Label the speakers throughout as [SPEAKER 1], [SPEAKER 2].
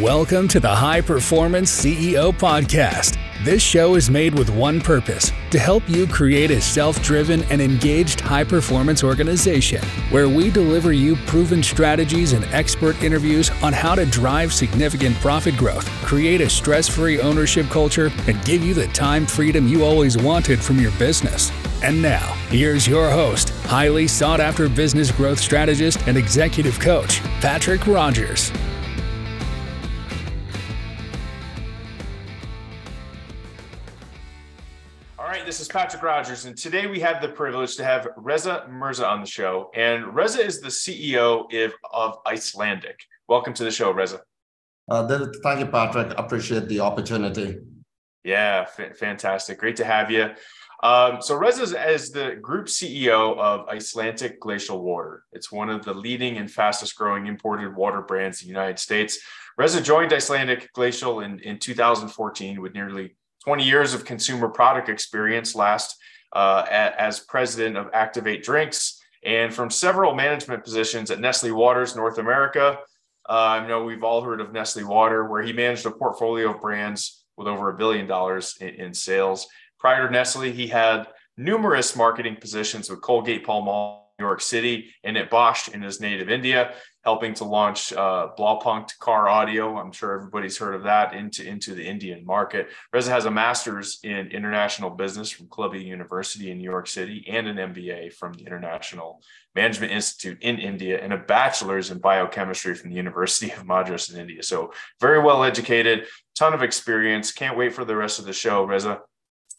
[SPEAKER 1] Welcome to the High Performance CEO Podcast. This show is made with one purpose to help you create a self driven and engaged high performance organization where we deliver you proven strategies and expert interviews on how to drive significant profit growth, create a stress free ownership culture, and give you the time freedom you always wanted from your business. And now, here's your host, highly sought after business growth strategist and executive coach, Patrick Rogers.
[SPEAKER 2] This is Patrick Rogers, and today we have the privilege to have Reza Mirza on the show. And Reza is the CEO of, Icelandic. Welcome to the show, Reza.
[SPEAKER 3] Uh, thank you, Patrick. Appreciate the opportunity.
[SPEAKER 2] Yeah, f- fantastic. Great to have you. Um, so Reza is the group CEO of Icelandic Glacial Water. It's one of the leading and fastest growing imported water brands in the United States. Reza joined Icelandic Glacial in, in 2014 with nearly 20 years of consumer product experience last uh, as president of Activate Drinks and from several management positions at Nestle Waters North America. Uh, I know we've all heard of Nestle Water, where he managed a portfolio of brands with over a billion dollars in, in sales. Prior to Nestle, he had numerous marketing positions with Colgate Palmolive, New York City, and at Bosch in his native India helping to launch uh, Blaupunkt Car Audio. I'm sure everybody's heard of that into, into the Indian market. Reza has a master's in international business from Columbia University in New York City and an MBA from the International Management Institute in India and a bachelor's in biochemistry from the University of Madras in India. So very well educated, ton of experience. Can't wait for the rest of the show, Reza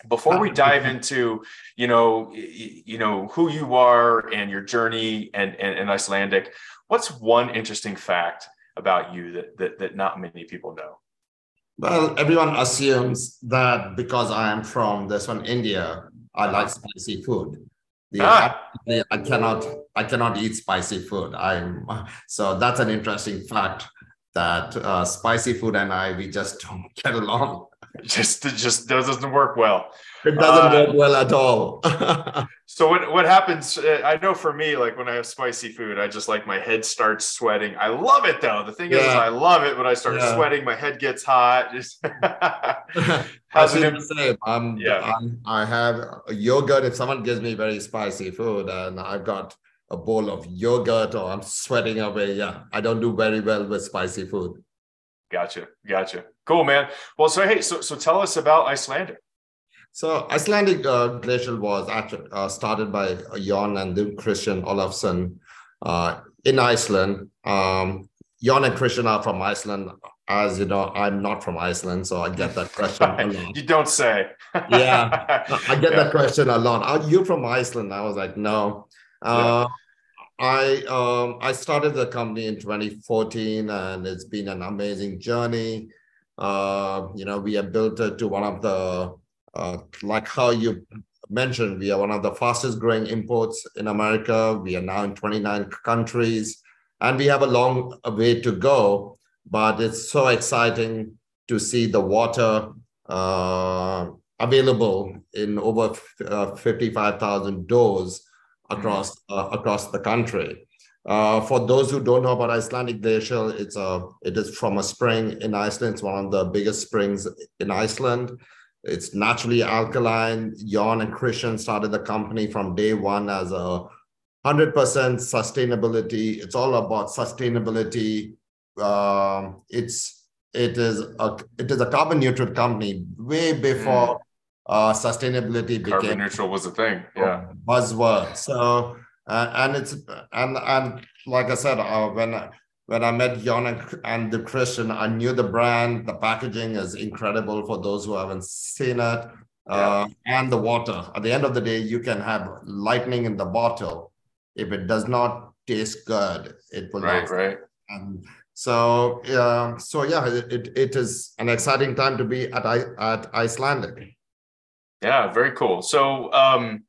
[SPEAKER 2] before we dive into you know you know who you are and your journey and, and, and icelandic What's one interesting fact about you that, that, that not many people know?
[SPEAKER 3] Well, everyone assumes that because I am from this one, India, I like spicy food. The, ah. I, I cannot I cannot eat spicy food. I'm so that's an interesting fact that uh, spicy food and I we just don't get along.
[SPEAKER 2] Just it just doesn't work well.
[SPEAKER 3] It doesn't uh, work well at all.
[SPEAKER 2] so what what happens? Uh, I know for me, like when I have spicy food, I just like my head starts sweating. I love it though. The thing yeah. is, I love it when I start yeah. sweating. My head gets hot. Just
[SPEAKER 3] how's it? Same. Um, yeah. I'm, I have yogurt. If someone gives me very spicy food, and I've got a bowl of yogurt, or I'm sweating away. Yeah, I don't do very well with spicy food.
[SPEAKER 2] Gotcha. Gotcha. Cool, man. Well, so hey, so so tell us about Icelandic.
[SPEAKER 3] So Icelandic uh, glacial was actually uh, started by Jon and Christian Olafsson uh, in Iceland. Um, Jon and Christian are from Iceland. As you know, I'm not from Iceland, so I get that question a lot.
[SPEAKER 2] You don't say.
[SPEAKER 3] yeah, I get yeah. that question a lot. Are you from Iceland? I was like, no. Uh, yeah. I um, I started the company in 2014, and it's been an amazing journey. Uh, you know, we have built it to one of the uh, like how you mentioned, we are one of the fastest growing imports in America. We are now in 29 countries, and we have a long way to go. But it's so exciting to see the water uh, available in over uh, 55,000 doors across uh, across the country. Uh, for those who don't know about Icelandic glacier, it's a it is from a spring in Iceland. It's one of the biggest springs in Iceland. It's naturally alkaline. Jon and Christian started the company from day one as a 100% sustainability. It's all about sustainability. Um, it's it is a it is a carbon neutral company way before mm. Uh, sustainability
[SPEAKER 2] carbon became neutral was a thing. Yeah,
[SPEAKER 3] buzzword. So uh, and it's and and like I said, uh, when when I met Jon and, and the Christian, I knew the brand. The packaging is incredible for those who haven't seen it. Uh, and the water. At the end of the day, you can have lightning in the bottle. If it does not taste good, it will
[SPEAKER 2] right, not. Right,
[SPEAKER 3] And so, uh, so yeah, it, it is an exciting time to be at at Icelandic.
[SPEAKER 2] Yeah, very cool. So, um,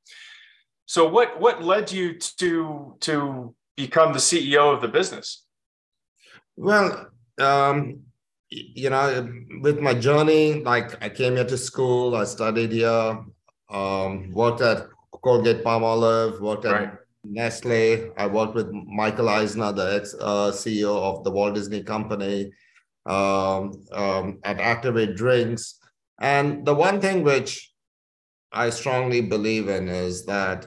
[SPEAKER 2] so what what led you to to become the CEO of the business?
[SPEAKER 3] Well, um, you know, with my journey, like I came here to school, I studied here, um, worked at Colgate Palmolive, worked at right. Nestle. I worked with Michael Eisner, the ex uh, CEO of the Walt Disney Company. um, um, at Activate Drinks. And the one thing which I strongly believe in is that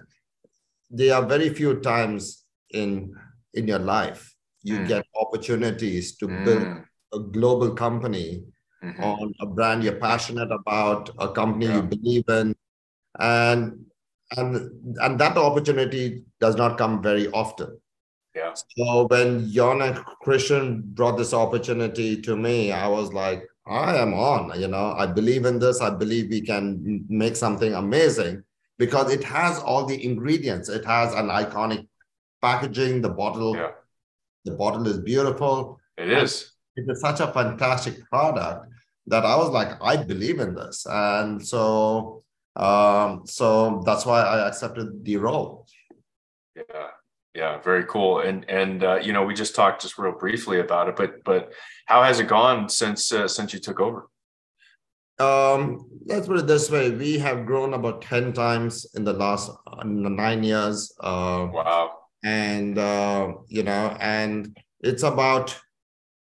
[SPEAKER 3] there are very few times in in your life you mm. get opportunities to mm. build a global company mm-hmm. on a brand you're passionate about, a company yeah. you believe in, and and and that opportunity does not come very often.
[SPEAKER 2] Yeah.
[SPEAKER 3] So when Jon and Christian brought this opportunity to me, I was like, I am on. You know, I believe in this. I believe we can make something amazing because it has all the ingredients. It has an iconic packaging. The bottle, yeah. the bottle is beautiful.
[SPEAKER 2] It is.
[SPEAKER 3] It is such a fantastic product that I was like, I believe in this, and so um, so that's why I accepted the role.
[SPEAKER 2] Yeah, very cool. And and uh, you know, we just talked just real briefly about it, but but how has it gone since uh, since you took over?
[SPEAKER 3] Um, let's put it this way: we have grown about ten times in the last nine years. Uh,
[SPEAKER 2] wow!
[SPEAKER 3] And uh, you know, and it's about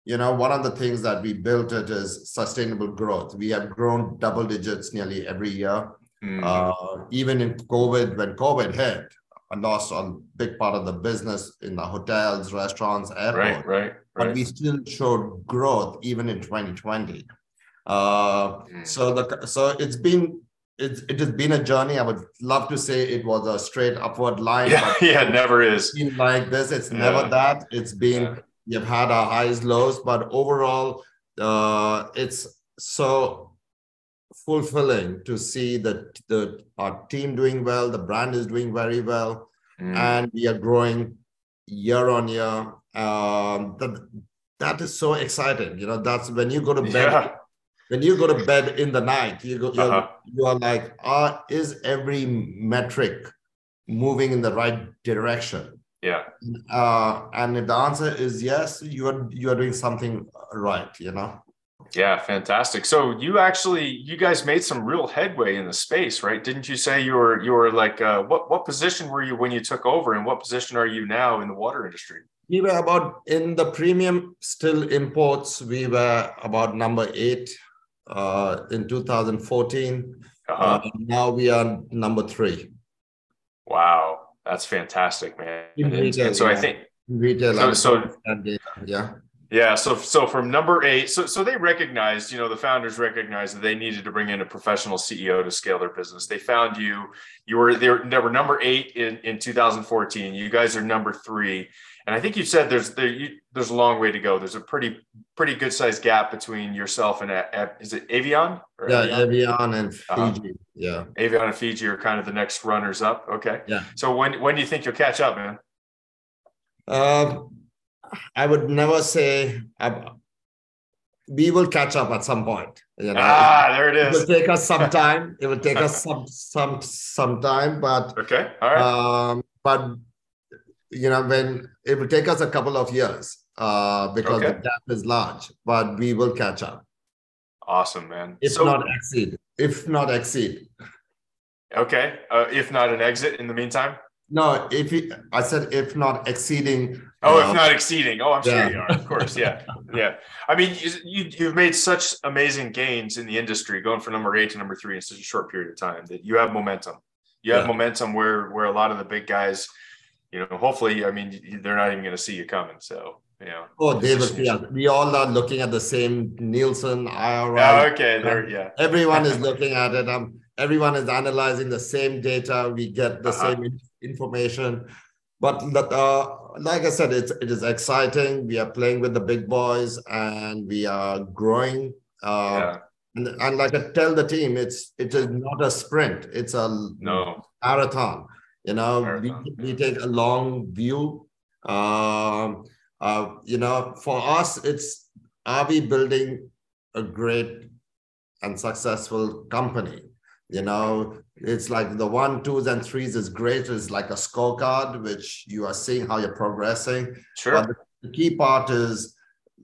[SPEAKER 3] you know one of the things that we built it is sustainable growth. We have grown double digits nearly every year. Mm. Uh, even in COVID, when COVID hit, I lost a big part of the business in the hotels, restaurants,
[SPEAKER 2] airports. Right, right, right.
[SPEAKER 3] But we still showed growth even in 2020. Uh, mm. So the so it's been it, it has been a journey. I would love to say it was a straight upward line.
[SPEAKER 2] Yeah, yeah, it never is.
[SPEAKER 3] Been like this, it's yeah. never that. It's been yeah. you've had our highs, lows, but overall, uh, it's so fulfilling to see that the our team doing well, the brand is doing very well, mm. and we are growing year on year. Um, that that is so exciting. You know, that's when you go to bed. Yeah. When you go to bed in the night, you go, you're, uh-huh. you are like, ah, is every metric moving in the right direction?
[SPEAKER 2] Yeah.
[SPEAKER 3] Uh, and if the answer is yes, you are you are doing something right. You know.
[SPEAKER 2] Yeah, fantastic. So you actually, you guys made some real headway in the space, right? Didn't you say you were you were like uh, what what position were you when you took over, and what position are you now in the water industry?
[SPEAKER 3] We were about in the premium still imports. We were about number eight uh, in 2014. Uh-huh. Uh, now we are number three.
[SPEAKER 2] Wow, that's fantastic, man.
[SPEAKER 3] And, and, so yeah. I think retail.
[SPEAKER 2] So, so
[SPEAKER 3] yeah.
[SPEAKER 2] Yeah, so so from number eight, so so they recognized, you know, the founders recognized that they needed to bring in a professional CEO to scale their business. They found you. You were they were, they were number eight in in 2014. You guys are number three, and I think you said there's there you, there's a long way to go. There's a pretty pretty good sized gap between yourself and is it Evian?
[SPEAKER 3] yeah, Evian, and uh-huh. Fiji. Uh-huh. Yeah,
[SPEAKER 2] Evian and Fiji are kind of the next runners up. Okay.
[SPEAKER 3] Yeah.
[SPEAKER 2] So when when do you think you'll catch up, man?
[SPEAKER 3] Um I would never say uh, we will catch up at some point.
[SPEAKER 2] You know, ah, there it is.
[SPEAKER 3] It will take us some time. It will take us some some some time, but
[SPEAKER 2] okay, all right. Um,
[SPEAKER 3] but you know, when it will take us a couple of years uh, because okay. the gap is large, but we will catch up.
[SPEAKER 2] Awesome, man.
[SPEAKER 3] If so, not exceed, if not exceed.
[SPEAKER 2] Okay, uh, if not an exit in the meantime.
[SPEAKER 3] No, if he, I said if not exceeding.
[SPEAKER 2] Oh, if not exceeding. Oh, I'm yeah. sure you are. Of course, yeah, yeah. I mean, you, you've made such amazing gains in the industry, going from number eight to number three in such a short period of time. That you have momentum. You have yeah. momentum where where a lot of the big guys, you know, hopefully, I mean, they're not even going to see you coming. So you know.
[SPEAKER 3] Oh, David, yeah. We all are looking at the same Nielsen, IRI.
[SPEAKER 2] Oh, okay, there, yeah.
[SPEAKER 3] Everyone is looking at it. Um, everyone is analyzing the same data. We get the uh-huh. same information. But that uh, like I said, it's, it is exciting. We are playing with the big boys and we are growing. Uh, yeah. and, and like I tell the team, it's it is not a sprint. It's a
[SPEAKER 2] no.
[SPEAKER 3] marathon. You know, marathon. We, we take a long view. Um, uh, you know, for us, it's are we building a great and successful company? You know, it's like the one, twos, and threes is great. It's like a scorecard, which you are seeing how you're progressing.
[SPEAKER 2] Sure.
[SPEAKER 3] But the key part is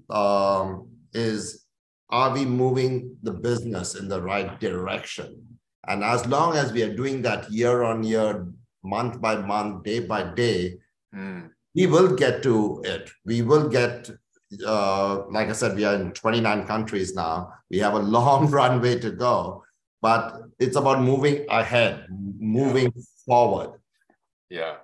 [SPEAKER 3] um, is are we moving the business in the right direction? And as long as we are doing that year on year, month by month, day by day, mm. we will get to it. We will get uh, like I said, we are in 29 countries now. We have a long runway to go, but it's about moving ahead, moving yeah. forward.
[SPEAKER 2] Yeah.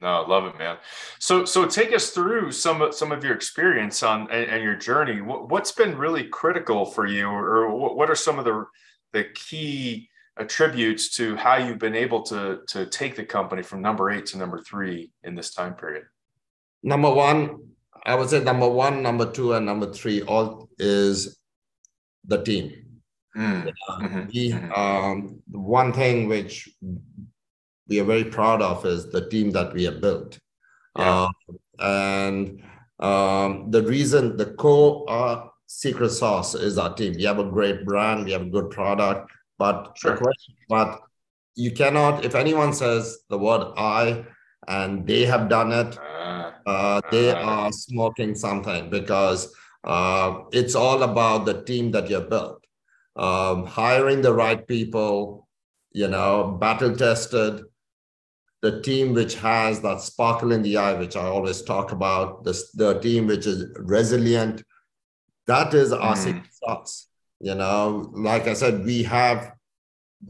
[SPEAKER 2] No, I love it, man. So, so take us through some of some of your experience on and, and your journey. What, has been really critical for you, or, or what are some of the the key attributes to how you've been able to to take the company from number eight to number three in this time period?
[SPEAKER 3] Number one, I would say number one, number two, and number three all is the team. Mm. mm-hmm. We, mm-hmm. um, one thing which we are very proud of is the team that we have built. Yeah. Uh, and um, the reason, the core uh, secret sauce is our team. We have a great brand, we have a good product, but sure. question, but you cannot, if anyone says the word I and they have done it, uh, uh, they uh, are smoking something because uh, it's all about the team that you have built. Um, hiring the right people, you know, battle tested, the team which has that sparkle in the eye, which I always talk about, the, the team which is resilient, that is our mm. secret sauce. You know, like I said, we have,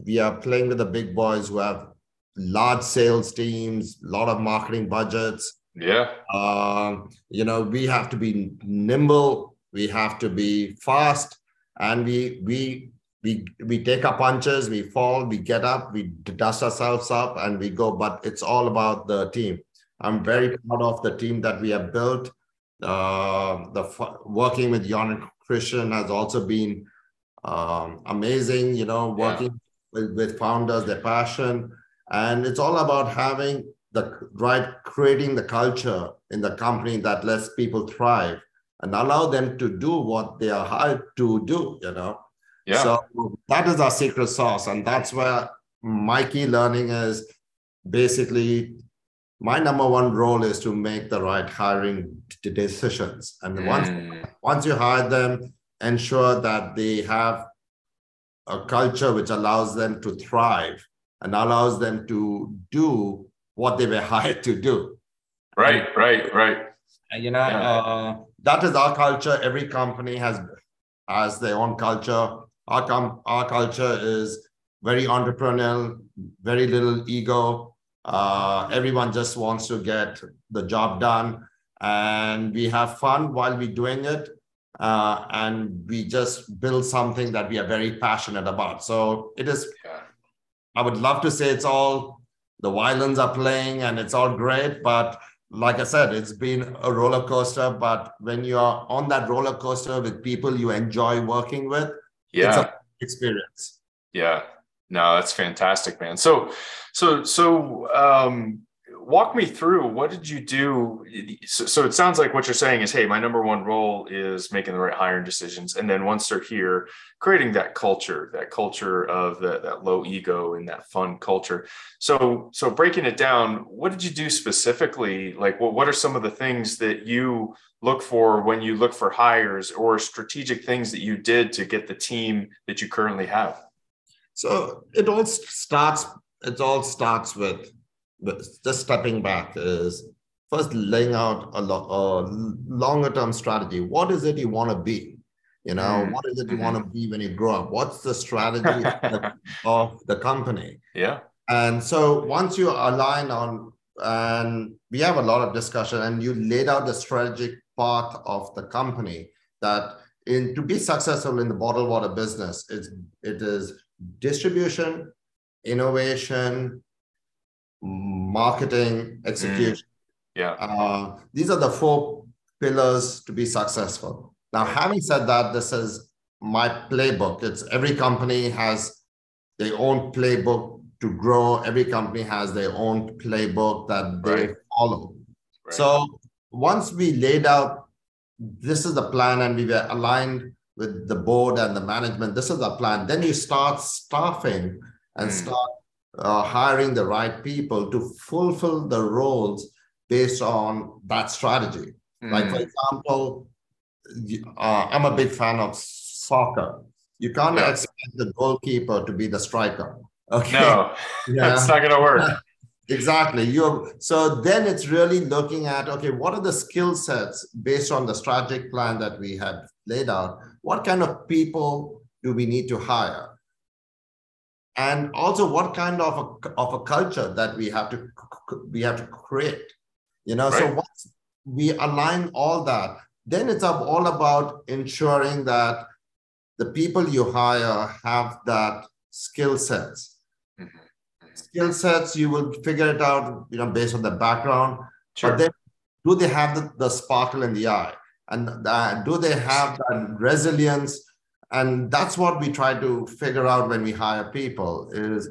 [SPEAKER 3] we are playing with the big boys who have large sales teams, a lot of marketing budgets.
[SPEAKER 2] Yeah.
[SPEAKER 3] Um, you know, we have to be nimble, we have to be fast, and we we we we take our punches, we fall, we get up, we dust ourselves up, and we go. But it's all about the team. I'm very proud of the team that we have built. Uh, the working with Jon and Christian has also been um, amazing. You know, working yeah. with, with founders, their passion, and it's all about having the right, creating the culture in the company that lets people thrive and allow them to do what they are hired to do. You know yeah. So that is our secret sauce. And that's where my key learning is basically my number one role is to make the right hiring decisions. And mm. once, once you hire them, ensure that they have a culture which allows them to thrive and allows them to do what they were hired to do.
[SPEAKER 2] Right, right, right.
[SPEAKER 3] You know, yeah. uh, that is our culture. Every company has has their own culture our, com- our culture is very entrepreneurial, very little ego. Uh, everyone just wants to get the job done. And we have fun while we're doing it. Uh, and we just build something that we are very passionate about. So it is, I would love to say it's all the violins are playing and it's all great. But like I said, it's been a roller coaster. But when you're on that roller coaster with people you enjoy working with,
[SPEAKER 2] yeah.
[SPEAKER 3] it's an experience.
[SPEAKER 2] Yeah. No that's fantastic man. So so so um walk me through what did you do so, so, it sounds like what you're saying is hey my number one role is making the right hiring decisions and then once they're here creating that culture that culture of the, that low ego and that fun culture so so breaking it down what did you do specifically like what, what are some of the things that you look for when you look for hires or strategic things that you did to get the team that you currently have?
[SPEAKER 3] So it all starts. It all starts with, with just stepping back. Is first laying out a, lo- a longer term strategy. What is it you want to be? You know, mm. what is it you mm-hmm. want to be when you grow up? What's the strategy of the company?
[SPEAKER 2] Yeah.
[SPEAKER 3] And so once you align on, and we have a lot of discussion, and you laid out the strategic path of the company that in to be successful in the bottled water business, it's, it is distribution, innovation, marketing, execution.
[SPEAKER 2] Mm. Yeah.
[SPEAKER 3] Uh, these are the four pillars to be successful. Now, having said that, this is my playbook. It's every company has their own playbook to grow. Every company has their own playbook that they right. follow. Right. So once we laid out this is the plan and we were aligned with the board and the management this is the plan then you start staffing and mm. start uh, hiring the right people to fulfill the roles based on that strategy mm. like for hmm. example uh, i'm a big fan of soccer you can't yeah. expect the goalkeeper to be the striker
[SPEAKER 2] okay no yeah. that's not going to work
[SPEAKER 3] exactly. You so then it's really looking at okay, what are the skill sets based on the strategic plan that we had laid out? What kind of people do we need to hire? And also, what kind of a, of a culture that we have to we have to create? You know, right. so once we align all that, then it's all about ensuring that the people you hire have that skill sets. Mm-hmm. mm-hmm. Skill sets, you will figure it out, you know, based on the background. Sure. But then, do they have the, the sparkle in the eye? And uh, do they have that resilience? And that's what we try to figure out when we hire people is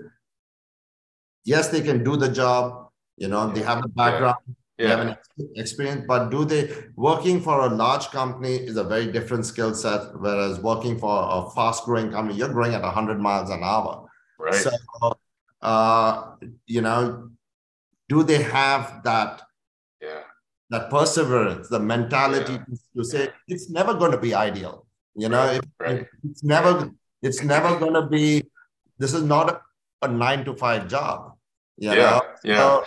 [SPEAKER 3] yes, they can do the job, you know, yeah. they have the background, yeah. they have an experience, but do they working for a large company is a very different skill set, whereas working for a fast growing company, you're growing at 100 miles an hour.
[SPEAKER 2] Right. So,
[SPEAKER 3] uh, you know, do they have that?
[SPEAKER 2] Yeah.
[SPEAKER 3] That perseverance, the mentality yeah. to say it's never going to be ideal you know,
[SPEAKER 2] right, it, right.
[SPEAKER 3] it's never it's never going to be. This is not a, nine to five job.
[SPEAKER 2] Yeah, know? yeah. So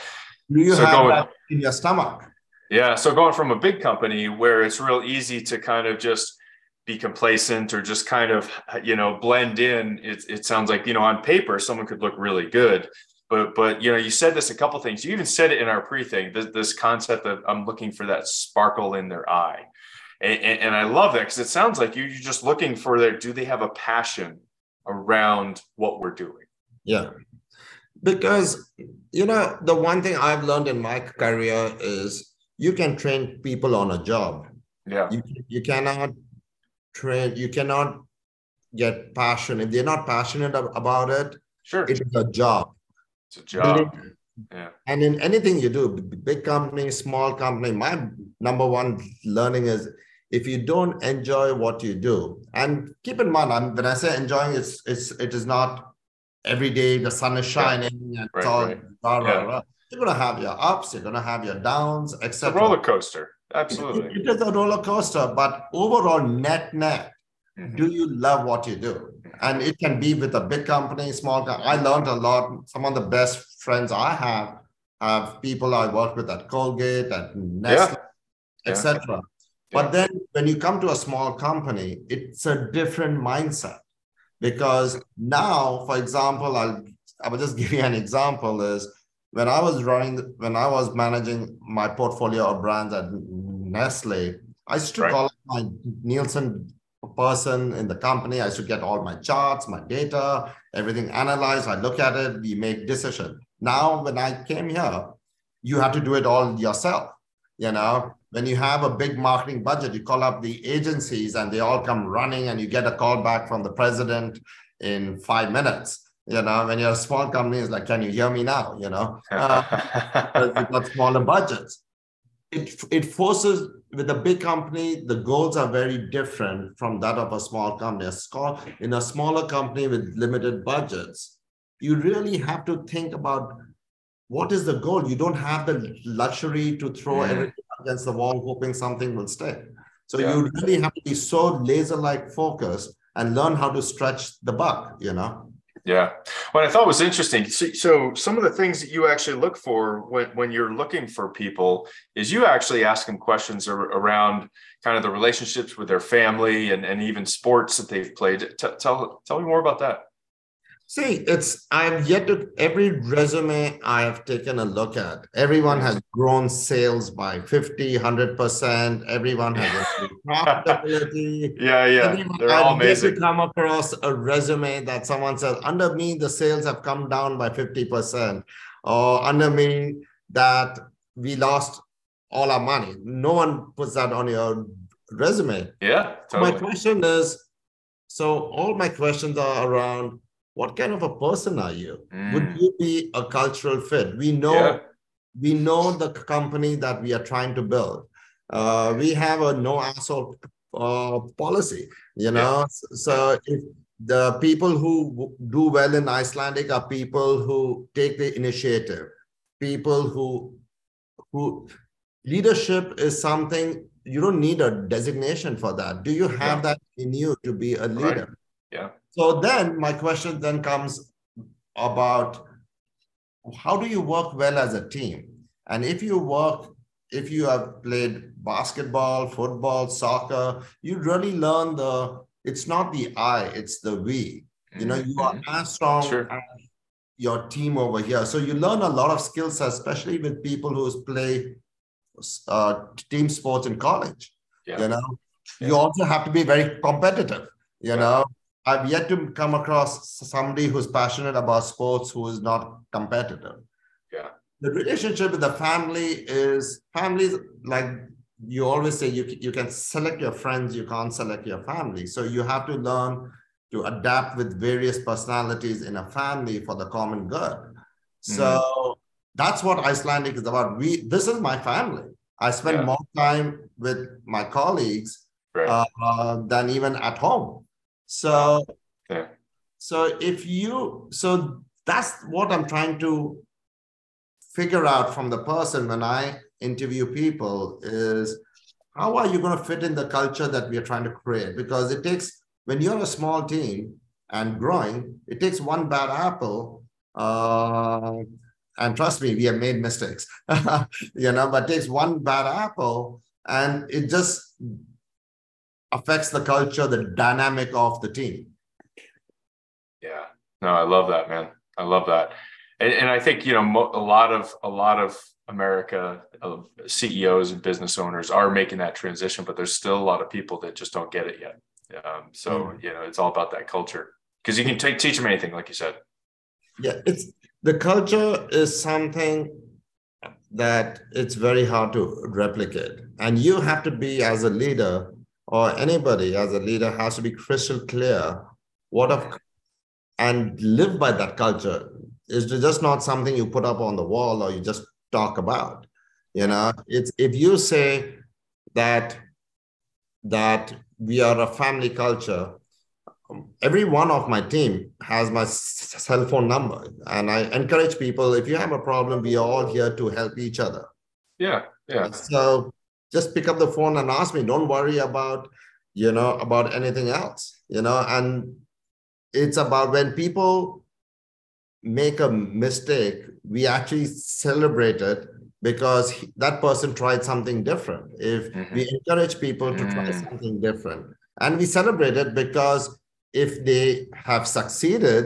[SPEAKER 3] do you so have going, that in your stomach?
[SPEAKER 2] Yeah. So going from a big company where it's real easy to kind of just be complacent or just kind of you know blend in it, it sounds like you know on paper someone could look really good but but you know you said this a couple things you even said it in our pre-thing this, this concept of i'm looking for that sparkle in their eye and, and I love that because it sounds like you're just looking for their, do they have a passion around what we're doing?
[SPEAKER 3] Yeah. Because, you know, the one thing I've learned in my career is you can train people on a job.
[SPEAKER 2] Yeah.
[SPEAKER 3] You, you cannot train, you cannot get passion. If they're not passionate about it,
[SPEAKER 2] sure.
[SPEAKER 3] It is a job.
[SPEAKER 2] It's a job. Yeah.
[SPEAKER 3] And in anything you do, big company, small company, my number one learning is if you don't enjoy what you do, and keep in mind, I'm, when I say enjoying, it's it's it is not every day the sun is shining yeah. and right, all, right. Rah, rah, yeah. rah. You're gonna have your ups, you're gonna have your downs, etc.
[SPEAKER 2] roller coaster, absolutely.
[SPEAKER 3] It, it is a roller coaster, but overall, net net, mm-hmm. do you love what you do? And it can be with a big company, small company. I learned a lot. Some of the best friends I have have people I work with at Colgate, at Nestle, yeah. etc. But then when you come to a small company, it's a different mindset because now, for example, I'll I will just give you an example is when I was running, when I was managing my portfolio of brands at Nestle, I used to right. call my Nielsen person in the company. I should get all my charts, my data, everything analyzed. I look at it, we make decision. Now, when I came here, you have to do it all yourself. You know, when you have a big marketing budget, you call up the agencies and they all come running and you get a call back from the president in five minutes. You know, when you're a small company, it's like, can you hear me now? You know, uh, you've got smaller budgets. It, it forces with a big company, the goals are very different from that of a small company. A small, in a smaller company with limited budgets, you really have to think about what is the goal? You don't have the luxury to throw mm. everything against the wall, hoping something will stick. So yeah. you really have to be so laser-like focused and learn how to stretch the buck, you know?
[SPEAKER 2] Yeah. What I thought was interesting. So, so, some of the things that you actually look for when, when you're looking for people is you actually ask them questions around kind of the relationships with their family and, and even sports that they've played. T- tell, tell me more about that.
[SPEAKER 3] See, it's I've yet to every resume I have taken a look at. Everyone has grown sales by 50, 100%. Everyone has profitability.
[SPEAKER 2] yeah, yeah. Everyone, They're all I've amazing.
[SPEAKER 3] to come across a resume that someone says, under me, the sales have come down by 50%. Or under me, that we lost all our money. No one puts that on your resume.
[SPEAKER 2] Yeah.
[SPEAKER 3] Totally. My question is so all my questions are around what kind of a person are you? Mm. Would you be a cultural fit? We know yeah. we know the company that we are trying to build. Uh, we have a no asshole uh, policy, you know. Yeah. So if the people who do well in Icelandic are people who take the initiative, people who who leadership is something you don't need a designation for that. Do you have yeah. that in you to be a leader?
[SPEAKER 2] Right. Yeah.
[SPEAKER 3] So then my question then comes about how do you work well as a team? And if you work, if you have played basketball, football, soccer, you really learn the, it's not the I, it's the we. You know, you are mm-hmm. as strong sure. as your team over here. So you learn a lot of skills, especially with people who play uh, team sports in college. Yeah. You know, yeah. you also have to be very competitive. You yeah. know, I've yet to come across somebody who's passionate about sports who is not competitive.
[SPEAKER 2] Yeah.
[SPEAKER 3] The relationship with the family is families like you always say you, you can select your friends, you can't select your family. So you have to learn to adapt with various personalities in a family for the common good. So mm-hmm. that's what Icelandic is about. We this is my family. I spend yeah. more time with my colleagues right. uh, than even at home. So, so if you, so that's what I'm trying to figure out from the person when I interview people is how are you going to fit in the culture that we are trying to create? Because it takes, when you're a small team and growing, it takes one bad apple. Uh, and trust me, we have made mistakes, you know, but it takes one bad apple and it just affects the culture, the dynamic of the team.
[SPEAKER 2] Yeah, no, I love that, man. I love that, and, and I think you know mo- a lot of a lot of America of CEOs and business owners are making that transition, but there's still a lot of people that just don't get it yet. Um, so mm. you know, it's all about that culture because you can take teach them anything, like you said.
[SPEAKER 3] Yeah, it's the culture is something that it's very hard to replicate, and you have to be as a leader or anybody as a leader has to be crystal clear what of and live by that culture. Is just not something you put up on the wall or you just talk about you know? It's if you say that that we are a family culture every one of my team has my cell phone number. And i encourage people if you have a problem we are all here to help each other.
[SPEAKER 2] Yeah yeah.
[SPEAKER 3] So just pick up the phone and ask me don't worry about you know about anything else you know and it's about when people make a mistake we actually celebrate it because that person tried something different if mm-hmm. we encourage people to try mm. something different and we celebrate it because if they have succeeded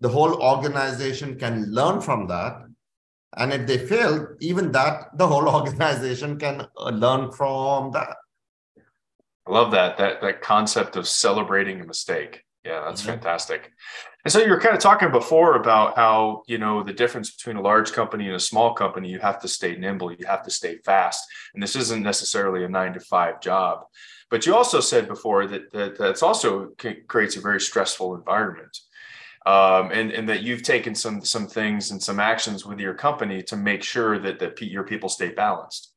[SPEAKER 3] the whole organization can learn from that and if they fail, even that, the whole organization can uh, learn from that.
[SPEAKER 2] I love that that that concept of celebrating a mistake. Yeah, that's mm-hmm. fantastic. And so you were kind of talking before about how you know the difference between a large company and a small company. You have to stay nimble. You have to stay fast. And this isn't necessarily a nine to five job. But you also said before that, that that's also creates a very stressful environment um, and and that you've taken some some things and some actions with your company to make sure that that your people stay balanced.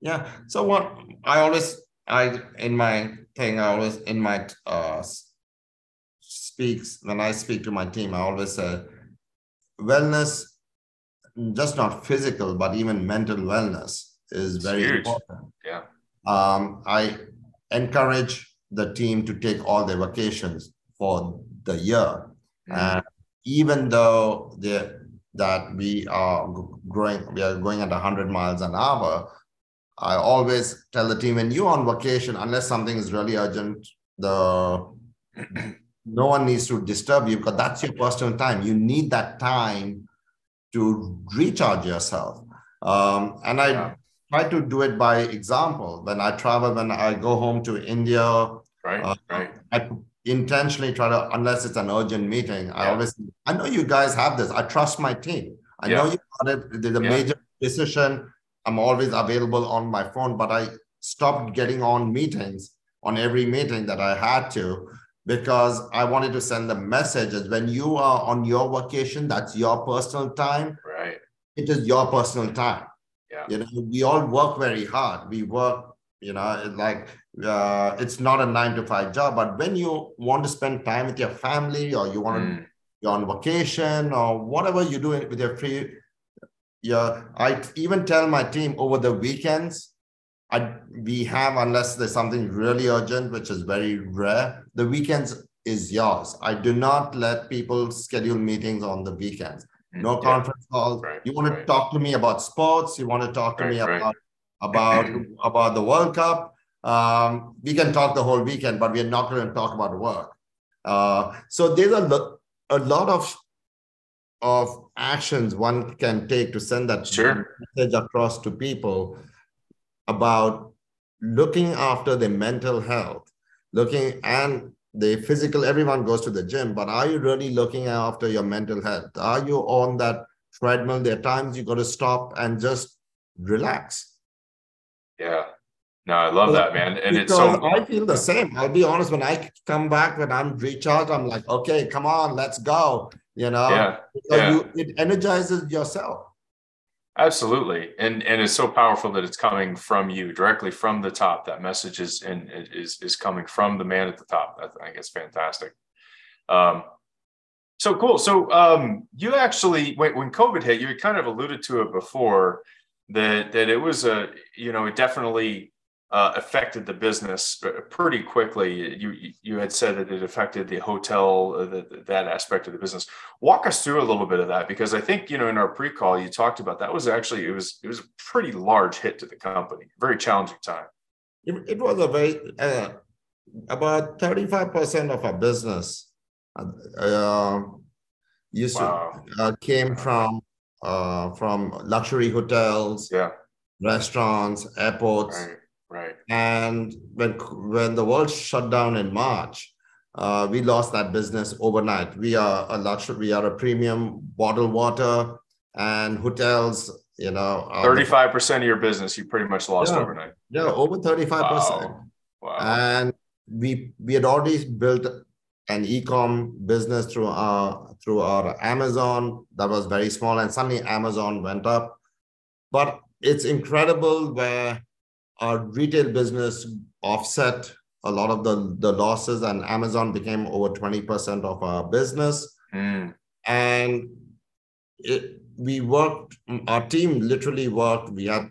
[SPEAKER 3] Yeah. So what I always I in my thing I always in my uh speaks when I speak to my team I always say wellness just not physical but even mental wellness is very huge. important.
[SPEAKER 2] Yeah.
[SPEAKER 3] Um, I encourage the team to take all their vacations for the year. And even though the, that we are growing, we are going at 100 miles an hour, I always tell the team when you're on vacation, unless something is really urgent, the no one needs to disturb you because that's your personal time. You need that time to recharge yourself. Um, and I yeah. try to do it by example. When I travel, when I go home to India,
[SPEAKER 2] right, uh, right.
[SPEAKER 3] I intentionally try to, unless it's an urgent meeting, yeah. I always, I know you guys have this. I trust my team. I yeah. know you got it. There's a yeah. major decision. I'm always available on my phone, but I stopped getting on meetings on every meeting that I had to because I wanted to send the messages when you are on your vacation, that's your personal time.
[SPEAKER 2] Right.
[SPEAKER 3] It is your personal time.
[SPEAKER 2] Yeah.
[SPEAKER 3] You know, we all work very hard. We work you know like uh, it's not a nine to five job but when you want to spend time with your family or you want mm. to you're on vacation or whatever you do with your free yeah i even tell my team over the weekends I, we have unless there's something really urgent which is very rare the weekends is yours i do not let people schedule meetings on the weekends no yeah. conference calls. Right, you want to right. talk to me about sports. You want to talk to right, me about about about the World Cup. Um, we can talk the whole weekend, but we're not going to talk about work. Uh, so there's a, lo- a lot of of actions one can take to send that
[SPEAKER 2] sure.
[SPEAKER 3] message across to people about looking after their mental health, looking and the physical, everyone goes to the gym, but are you really looking after your mental health? Are you on that treadmill? There are times you got to stop and just relax.
[SPEAKER 2] Yeah. No, I love that, man. And it's so
[SPEAKER 3] I feel the same. I'll be honest, when I come back, when I'm recharged, I'm like, okay, come on, let's go. You know,
[SPEAKER 2] yeah. yeah.
[SPEAKER 3] You, it energizes yourself.
[SPEAKER 2] Absolutely, and and it's so powerful that it's coming from you directly from the top. That message is and is is coming from the man at the top. I think it's fantastic. Um, so cool. So um, you actually, when, when COVID hit, you kind of alluded to it before that that it was a you know it definitely uh, affected the business pretty quickly. You you had said that it affected the hotel, uh, the, that aspect of the business. Walk us through a little bit of that because I think you know in our pre-call you talked about that was actually it was it was a pretty large hit to the company, very challenging time.
[SPEAKER 3] It, it was a very uh, about thirty five percent of our business uh, used wow. to uh, came from uh, from luxury hotels,
[SPEAKER 2] yeah,
[SPEAKER 3] restaurants, airports.
[SPEAKER 2] Right Right.
[SPEAKER 3] And when when the world shut down in March, uh, we lost that business overnight. We are a luxury, we are a premium bottled water and hotels. You know,
[SPEAKER 2] thirty-five percent of your business you pretty much lost
[SPEAKER 3] yeah,
[SPEAKER 2] overnight.
[SPEAKER 3] Yeah, over thirty-five percent.
[SPEAKER 2] Wow.
[SPEAKER 3] And we we had already built an e-com business through our through our Amazon that was very small, and suddenly Amazon went up. But it's incredible where our retail business offset a lot of the, the losses and Amazon became over 20% of our business.
[SPEAKER 2] Mm.
[SPEAKER 3] And it, we worked, our team literally worked. We had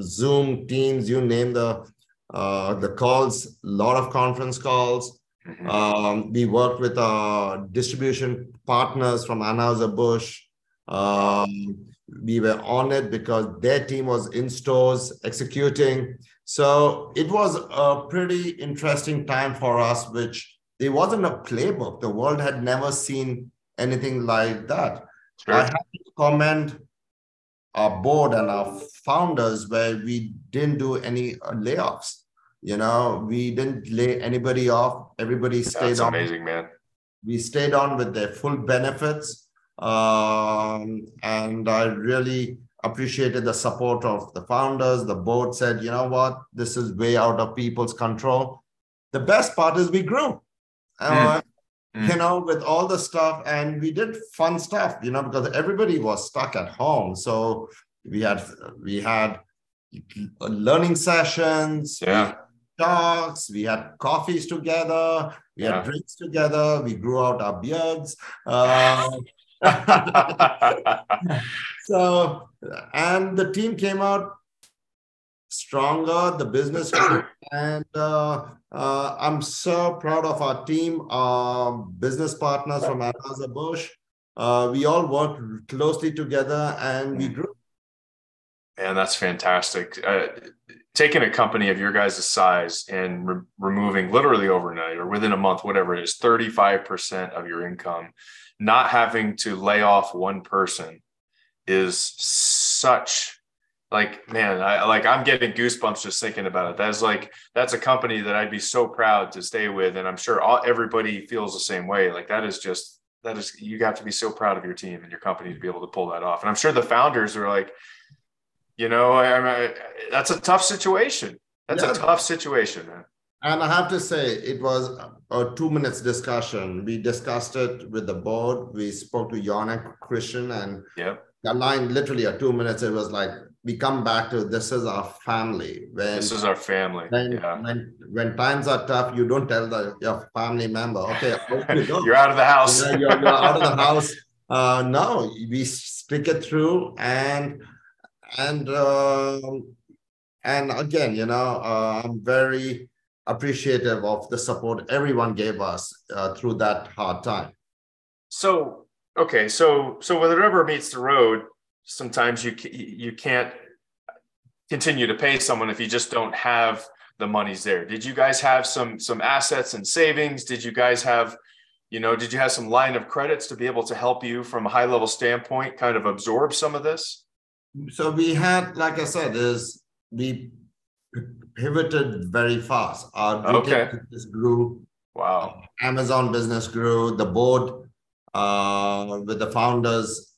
[SPEAKER 3] Zoom, Teams, you name the uh, the calls, a lot of conference calls. Mm-hmm. Um, we worked with our distribution partners from Anheuser-Busch. Um, we were on it because their team was in stores executing. So it was a pretty interesting time for us, which there wasn't a playbook. The world had never seen anything like that. Sure. I have to commend our board and our founders where we didn't do any layoffs. You know, we didn't lay anybody off. Everybody stayed
[SPEAKER 2] That's
[SPEAKER 3] on.
[SPEAKER 2] amazing, man.
[SPEAKER 3] We stayed on with their full benefits um, and I really appreciated the support of the founders. The board said, you know what, this is way out of people's control. The best part is we grew. Uh, mm. You know, with all the stuff, and we did fun stuff. You know, because everybody was stuck at home, so we had we had learning sessions.
[SPEAKER 2] Yeah
[SPEAKER 3] talks, we had coffees together, we yeah. had drinks together, we grew out our beards. Uh, so, and the team came out stronger, the business, and uh, uh, I'm so proud of our team, uh, business partners from Anheuser-Busch. Uh, we all worked closely together and we grew.
[SPEAKER 2] And that's fantastic. Uh, taking a company of your guys' size and re- removing literally overnight or within a month, whatever it is, 35% of your income not having to lay off one person is such like man i like i'm getting goosebumps just thinking about it. That's like that's a company that i'd be so proud to stay with and i'm sure all everybody feels the same way. Like that is just that is you got to be so proud of your team and your company to be able to pull that off. And i'm sure the founders are like you know I, I, that's a tough situation. That's yeah. a tough situation man
[SPEAKER 3] and I have to say, it was a two minutes discussion. We discussed it with the board. We spoke to and Christian, and
[SPEAKER 2] yeah,
[SPEAKER 3] the line literally at two minutes. It was like we come back to this is our family.
[SPEAKER 2] When this is our family.
[SPEAKER 3] When,
[SPEAKER 2] yeah.
[SPEAKER 3] when, when times are tough, you don't tell the your family member, okay, you
[SPEAKER 2] you're out of the house.
[SPEAKER 3] you're, you're, you're out of the house. Uh, no, we stick it through, and and uh, and again, you know, uh, I'm very appreciative of the support everyone gave us uh, through that hard time.
[SPEAKER 2] So okay, so so when the rubber meets the road, sometimes you you can't continue to pay someone if you just don't have the money's there. Did you guys have some some assets and savings? Did you guys have you know did you have some line of credits to be able to help you from a high level standpoint kind of absorb some of this
[SPEAKER 3] so we had like i said is we pivoted very fast our okay. business grew
[SPEAKER 2] wow
[SPEAKER 3] amazon business grew the board uh, with the founders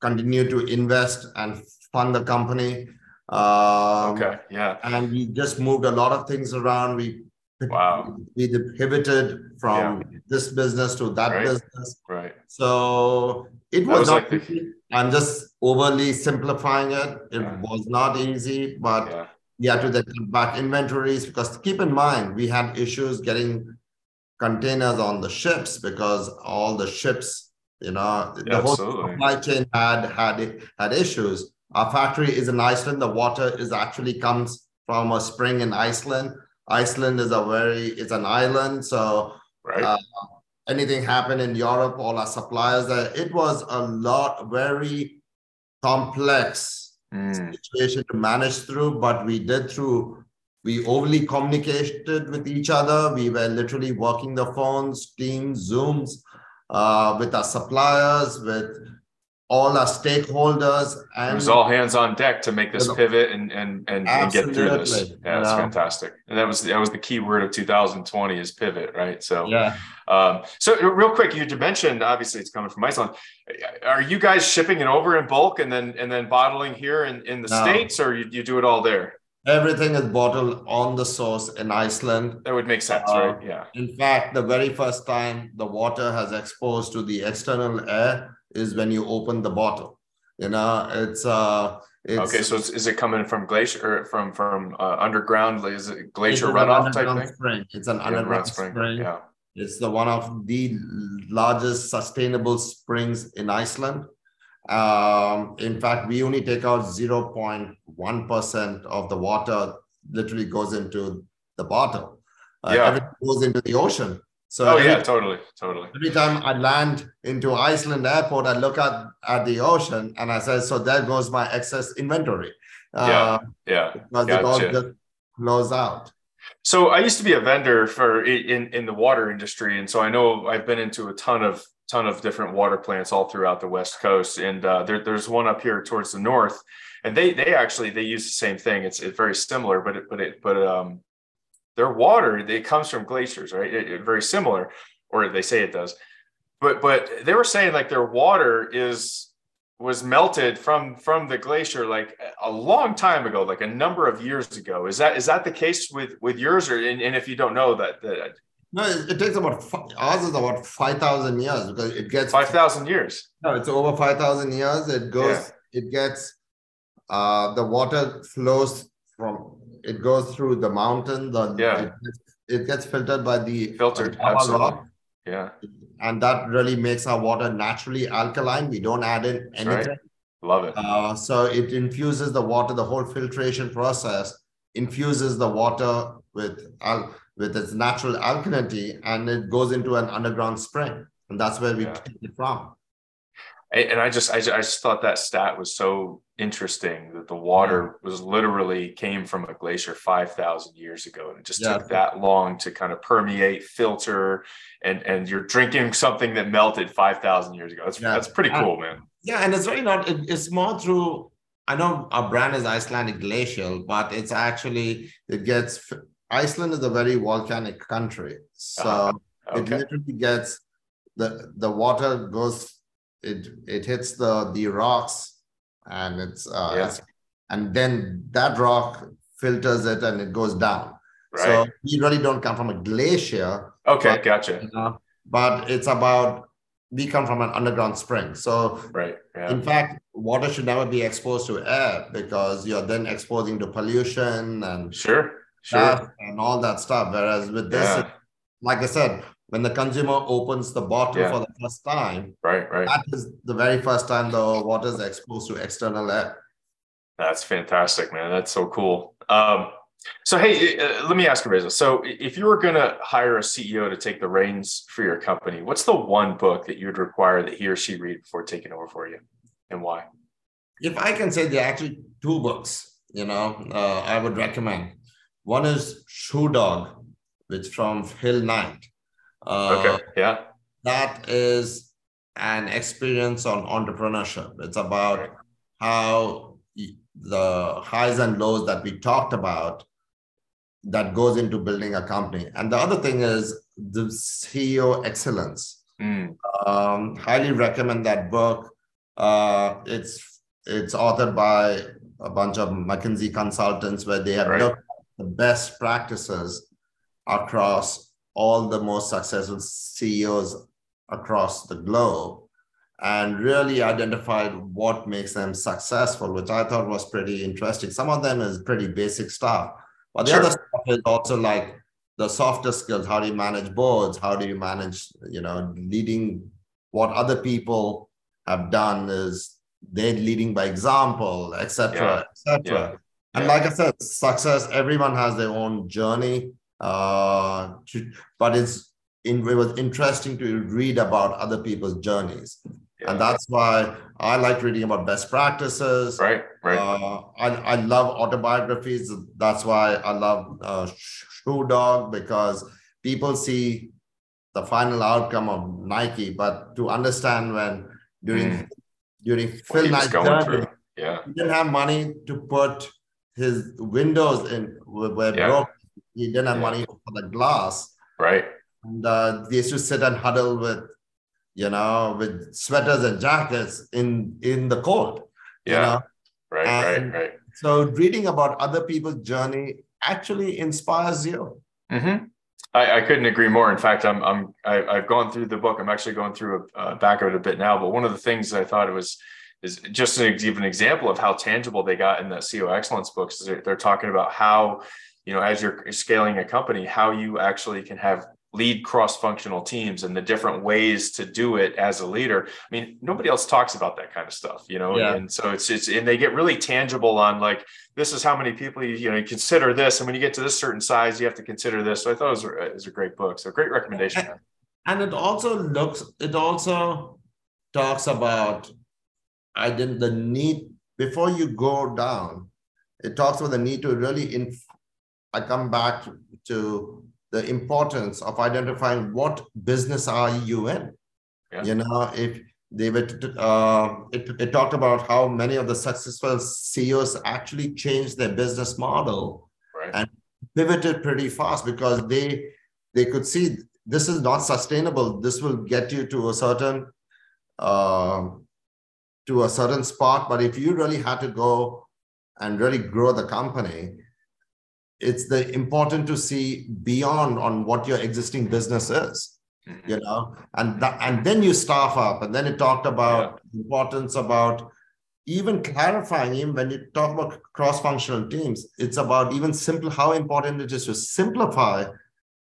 [SPEAKER 3] continued to invest and fund the company
[SPEAKER 2] um, okay yeah
[SPEAKER 3] and we just moved a lot of things around we
[SPEAKER 2] Wow.
[SPEAKER 3] We pivoted from yeah. this business to that
[SPEAKER 2] right.
[SPEAKER 3] business.
[SPEAKER 2] Right.
[SPEAKER 3] So it was, was not like easy. I'm just overly simplifying it. It yeah. was not easy, but yeah. Had to then back inventories because keep in mind, we had issues getting containers on the ships because all the ships, you know, the whole supply chain had had had issues. Our factory is in Iceland. The water is actually comes from a spring in Iceland Iceland is a very it's an island, so
[SPEAKER 2] right. uh,
[SPEAKER 3] anything happened in Europe, all our suppliers there. It was a lot very complex mm. situation to manage through, but we did through. We overly communicated with each other. We were literally working the phones, Teams, Zooms, uh, with our suppliers, with all our stakeholders and
[SPEAKER 2] it was all hands on deck to make this pivot and and and, and get through this yeah it's fantastic and that was that was the key word of 2020 is pivot right so
[SPEAKER 3] yeah
[SPEAKER 2] um, so real quick you mentioned obviously it's coming from iceland are you guys shipping it over in bulk and then and then bottling here in in the no. states or you, you do it all there
[SPEAKER 3] everything is bottled on the source in iceland
[SPEAKER 2] that would make sense uh, right yeah
[SPEAKER 3] in fact the very first time the water has exposed to the external air is when you open the bottle. You know, it's uh it's,
[SPEAKER 2] okay, so is it coming from glacier from from uh, underground? Is it glacier runoff type thing?
[SPEAKER 3] Spring. It's an yeah, underground spring. spring.
[SPEAKER 2] Yeah,
[SPEAKER 3] it's the one of the largest sustainable springs in Iceland. Um, in fact, we only take out zero point one percent of the water. Literally goes into the bottle. Uh, yeah. everything goes into the ocean.
[SPEAKER 2] So oh every, yeah, totally, totally.
[SPEAKER 3] Every time I land into Iceland airport, I look at at the ocean and I say, so there goes my excess inventory.
[SPEAKER 2] Uh, yeah, yeah.
[SPEAKER 3] Because gotcha. it all just flows out.
[SPEAKER 2] So I used to be a vendor for in in the water industry, and so I know I've been into a ton of ton of different water plants all throughout the West Coast, and uh, there, there's one up here towards the north, and they they actually they use the same thing. It's it's very similar, but it, but it but um their water it comes from glaciers right it, it, very similar or they say it does but but they were saying like their water is was melted from from the glacier like a long time ago like a number of years ago is that is that the case with with yours or and, and if you don't know that that
[SPEAKER 3] no, it, it takes about ours is about five thousand years because it gets
[SPEAKER 2] five thousand years.
[SPEAKER 3] No, it's over five thousand years. It goes. Yeah. It gets. Uh, the water flows from it goes through the mountain. The
[SPEAKER 2] yeah.
[SPEAKER 3] it, gets, it gets filtered by the
[SPEAKER 2] filtered absolutely. Rock, yeah.
[SPEAKER 3] And that really makes our water naturally alkaline. We don't add in anything. Right.
[SPEAKER 2] Love it.
[SPEAKER 3] Uh, so it infuses the water. The whole filtration process infuses the water with al- with its natural alkalinity, and it goes into an underground spring, and that's where we yeah. take it from
[SPEAKER 2] and I just, I just, I just thought that stat was so interesting that the water was literally came from a glacier 5,000 years ago. And it just yeah. took that long to kind of permeate, filter, and, and you're drinking something that melted 5,000 years ago. That's, yeah. that's pretty cool, man.
[SPEAKER 3] Yeah. And it's really not, it, it's more through, I know our brand is Icelandic Glacial, but it's actually, it gets, Iceland is a very volcanic country. So uh-huh. okay. it literally gets, the, the water goes it it hits the the rocks and it's uh yeah. and then that rock filters it and it goes down right. so we really don't come from a glacier
[SPEAKER 2] okay but, gotcha
[SPEAKER 3] you know, but it's about we come from an underground spring so
[SPEAKER 2] right yeah.
[SPEAKER 3] in fact water should never be exposed to air because you're then exposing to pollution and
[SPEAKER 2] sure sure
[SPEAKER 3] and all that stuff whereas with this yeah. like i said when the consumer opens the bottle yeah. for the first time,
[SPEAKER 2] right, right,
[SPEAKER 3] that is the very first time the water is exposed to external air.
[SPEAKER 2] That's fantastic, man. That's so cool. Um, So, hey, uh, let me ask you, Reza. So, if you were going to hire a CEO to take the reins for your company, what's the one book that you would require that he or she read before taking over for you, and why?
[SPEAKER 3] If I can say, there are actually two books. You know, uh, I would recommend. One is Shoe Dog, which from Phil Knight.
[SPEAKER 2] Uh, okay. Yeah.
[SPEAKER 3] That is an experience on entrepreneurship. It's about how the highs and lows that we talked about that goes into building a company. And the other thing is the CEO excellence. Mm. Um, highly recommend that book. Uh, it's it's authored by a bunch of McKinsey consultants where they have right. looked at the best practices across all the most successful CEOs across the globe and really identified what makes them successful, which I thought was pretty interesting. Some of them is pretty basic stuff, but the sure. other stuff is also like the softer skills. How do you manage boards? How do you manage, you know, leading what other people have done is they're leading by example, etc., yeah. etc. Yeah. And yeah. like I said, success, everyone has their own journey. Uh, to, but it's in, it was interesting to read about other people's journeys. Yeah. And that's why I like reading about best practices.
[SPEAKER 2] Right, right. Uh,
[SPEAKER 3] I, I love autobiographies. That's why I love uh, Shoe Dog because people see the final outcome of Nike, but to understand when during mm. during Phil journey,
[SPEAKER 2] yeah.
[SPEAKER 3] he didn't have money to put his windows in where yeah. broke. He didn't have yeah. money for the glass.
[SPEAKER 2] Right.
[SPEAKER 3] And uh, they used to sit and huddle with you know, with sweaters and jackets in in the cold.
[SPEAKER 2] Yeah. You know? Right, and right, right.
[SPEAKER 3] So reading about other people's journey actually inspires you.
[SPEAKER 2] Mm-hmm. I, I, couldn't agree more. In fact, I'm I'm I, am i have gone through the book. I'm actually going through a, back of it a bit now. But one of the things I thought it was is just an give an example of how tangible they got in the CEO excellence books. They're, they're talking about how you know as you're scaling a company, how you actually can have lead cross-functional teams and the different ways to do it as a leader. I mean, nobody else talks about that kind of stuff, you know. Yeah. And so it's it's and they get really tangible on like this is how many people you, you know you consider this, and when you get to this certain size, you have to consider this. So I thought it was, it was a great book. So great recommendation.
[SPEAKER 3] And, it also looks. It also talks about I didn't the need before you go down. It talks about the need to really. Inf- I come back to the importance of identifying what business are you in. Yeah. You know, if they were, uh, it, it talked about how many of the successful CEOs actually changed their business model right. and pivoted pretty fast because they they could see this is not sustainable. This will get you to a certain uh, to a certain spot, but if you really had to go and really grow the company, it's the important to see beyond on what your existing business is mm-hmm. you know and that, and then you staff up and then it talked about yeah. importance about even clarifying even when you talk about cross-functional teams it's about even simple how important it is to simplify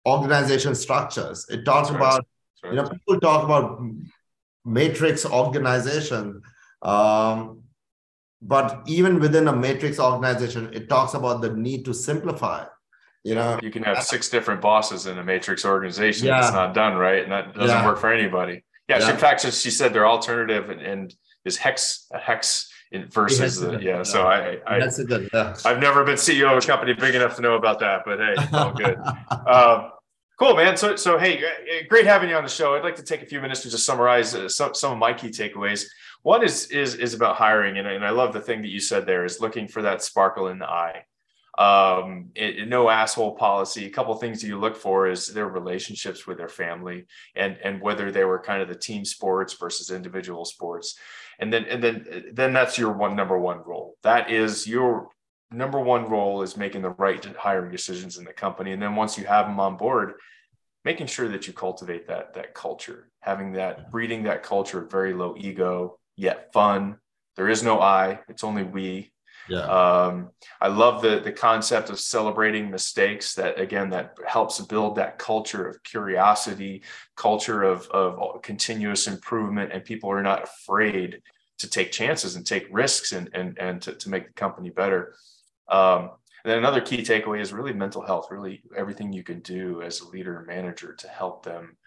[SPEAKER 3] organization structures it talks about right. you know people talk about matrix organization um, but even within a matrix organization it talks about the need to simplify you know
[SPEAKER 2] you can have six different bosses in a matrix organization yeah. it's not done right and that doesn't yeah. work for anybody yeah, yeah. She, in fact she said their alternative and, and is hex a hex versus the, yeah, yeah, so i i That's a good, yeah. i've never been ceo of a company big enough to know about that but hey all good um, Cool, man. So, so hey, great having you on the show. I'd like to take a few minutes to just summarize uh, some, some of my key takeaways. One is is is about hiring, and, and I love the thing that you said there is looking for that sparkle in the eye. Um, it, no asshole policy. A couple things you look for is their relationships with their family, and and whether they were kind of the team sports versus individual sports, and then and then then that's your one number one role. That is your number one role is making the right hiring decisions in the company, and then once you have them on board, making sure that you cultivate that that culture, having that breeding that culture of very low ego, yet fun. There is no I, it's only we.
[SPEAKER 3] Yeah.
[SPEAKER 2] Um, I love the the concept of celebrating mistakes. That again, that helps build that culture of curiosity, culture of of continuous improvement, and people are not afraid to take chances and take risks and and and to, to make the company better. Um, And then another key takeaway is really mental health, really everything you can do as a leader and manager to help them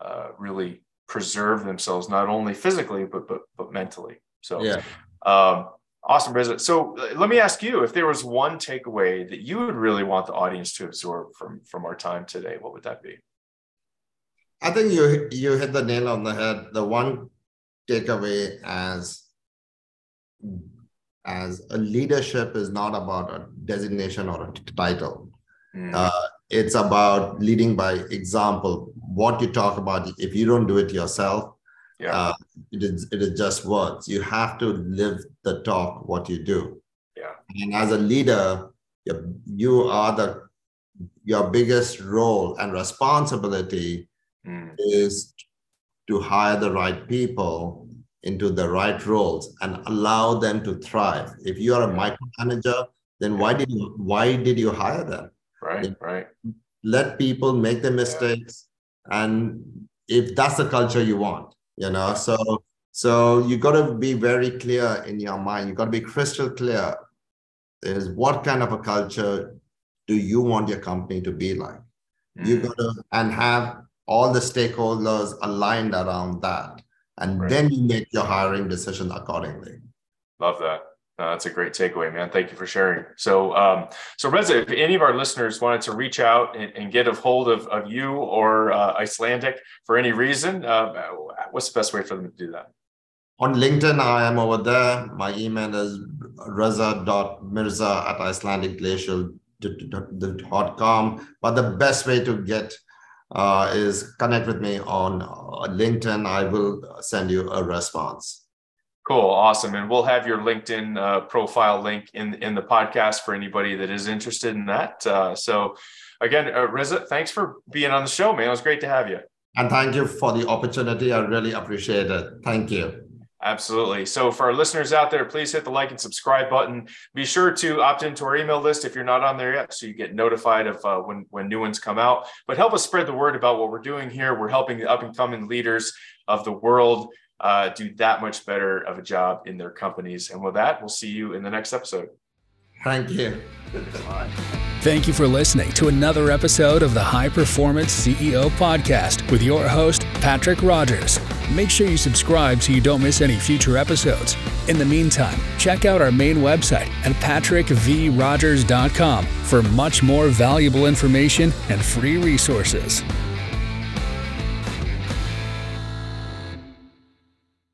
[SPEAKER 2] uh, really preserve themselves, not only physically, but, but, but mentally. So, yeah. Um, awesome, Reza. So let me ask you, if there was one takeaway that you would really want the audience to absorb from, from our time today, what would that be?
[SPEAKER 3] I think you you hit the nail on the head. The one takeaway as as a leadership is not about a designation or a title. Mm. Uh, it's about leading by example. What you talk about, if you don't do it yourself, yeah. Uh, it, is, it is just words. You have to live the talk, what you do.
[SPEAKER 2] Yeah.
[SPEAKER 3] And as a leader, you are the your biggest role and responsibility mm. is to hire the right people into the right roles and allow them to thrive. If you are a micromanager, then why did you why did you hire them?
[SPEAKER 2] Right, right.
[SPEAKER 3] Let people make their mistakes, and if that's the culture you want, you know, so so you got to be very clear in your mind. You got to be crystal clear. Is what kind of a culture do you want your company to be like? Mm. You got to and have all the stakeholders aligned around that and right. then you make your hiring decision accordingly.
[SPEAKER 2] Love that. Uh, that's a great takeaway, man. Thank you for sharing. So, um, so Reza, if any of our listeners wanted to reach out and, and get a hold of, of you or uh, Icelandic for any reason, uh, what's the best way for them to do that?
[SPEAKER 3] On LinkedIn, I am over there. My email is reza.mirza at icelandicglacial.com. But the best way to get uh, is connect with me on uh, LinkedIn. I will send you a response.
[SPEAKER 2] Cool, awesome, and we'll have your LinkedIn uh, profile link in in the podcast for anybody that is interested in that. Uh, so, again, uh, Reza, thanks for being on the show, man. It was great to have you.
[SPEAKER 3] And thank you for the opportunity. I really appreciate it. Thank you.
[SPEAKER 2] Absolutely. So, for our listeners out there, please hit the like and subscribe button. Be sure to opt into our email list if you're not on there yet, so you get notified of uh, when when new ones come out. But help us spread the word about what we're doing here. We're helping the up and coming leaders of the world uh, do that much better of a job in their companies. And with that, we'll see you in the next episode.
[SPEAKER 3] Thank you.
[SPEAKER 1] Thank you for listening to another episode of the High Performance CEO Podcast with your host, Patrick Rogers. Make sure you subscribe so you don't miss any future episodes. In the meantime, check out our main website at patrickvrogers.com for much more valuable information and free resources.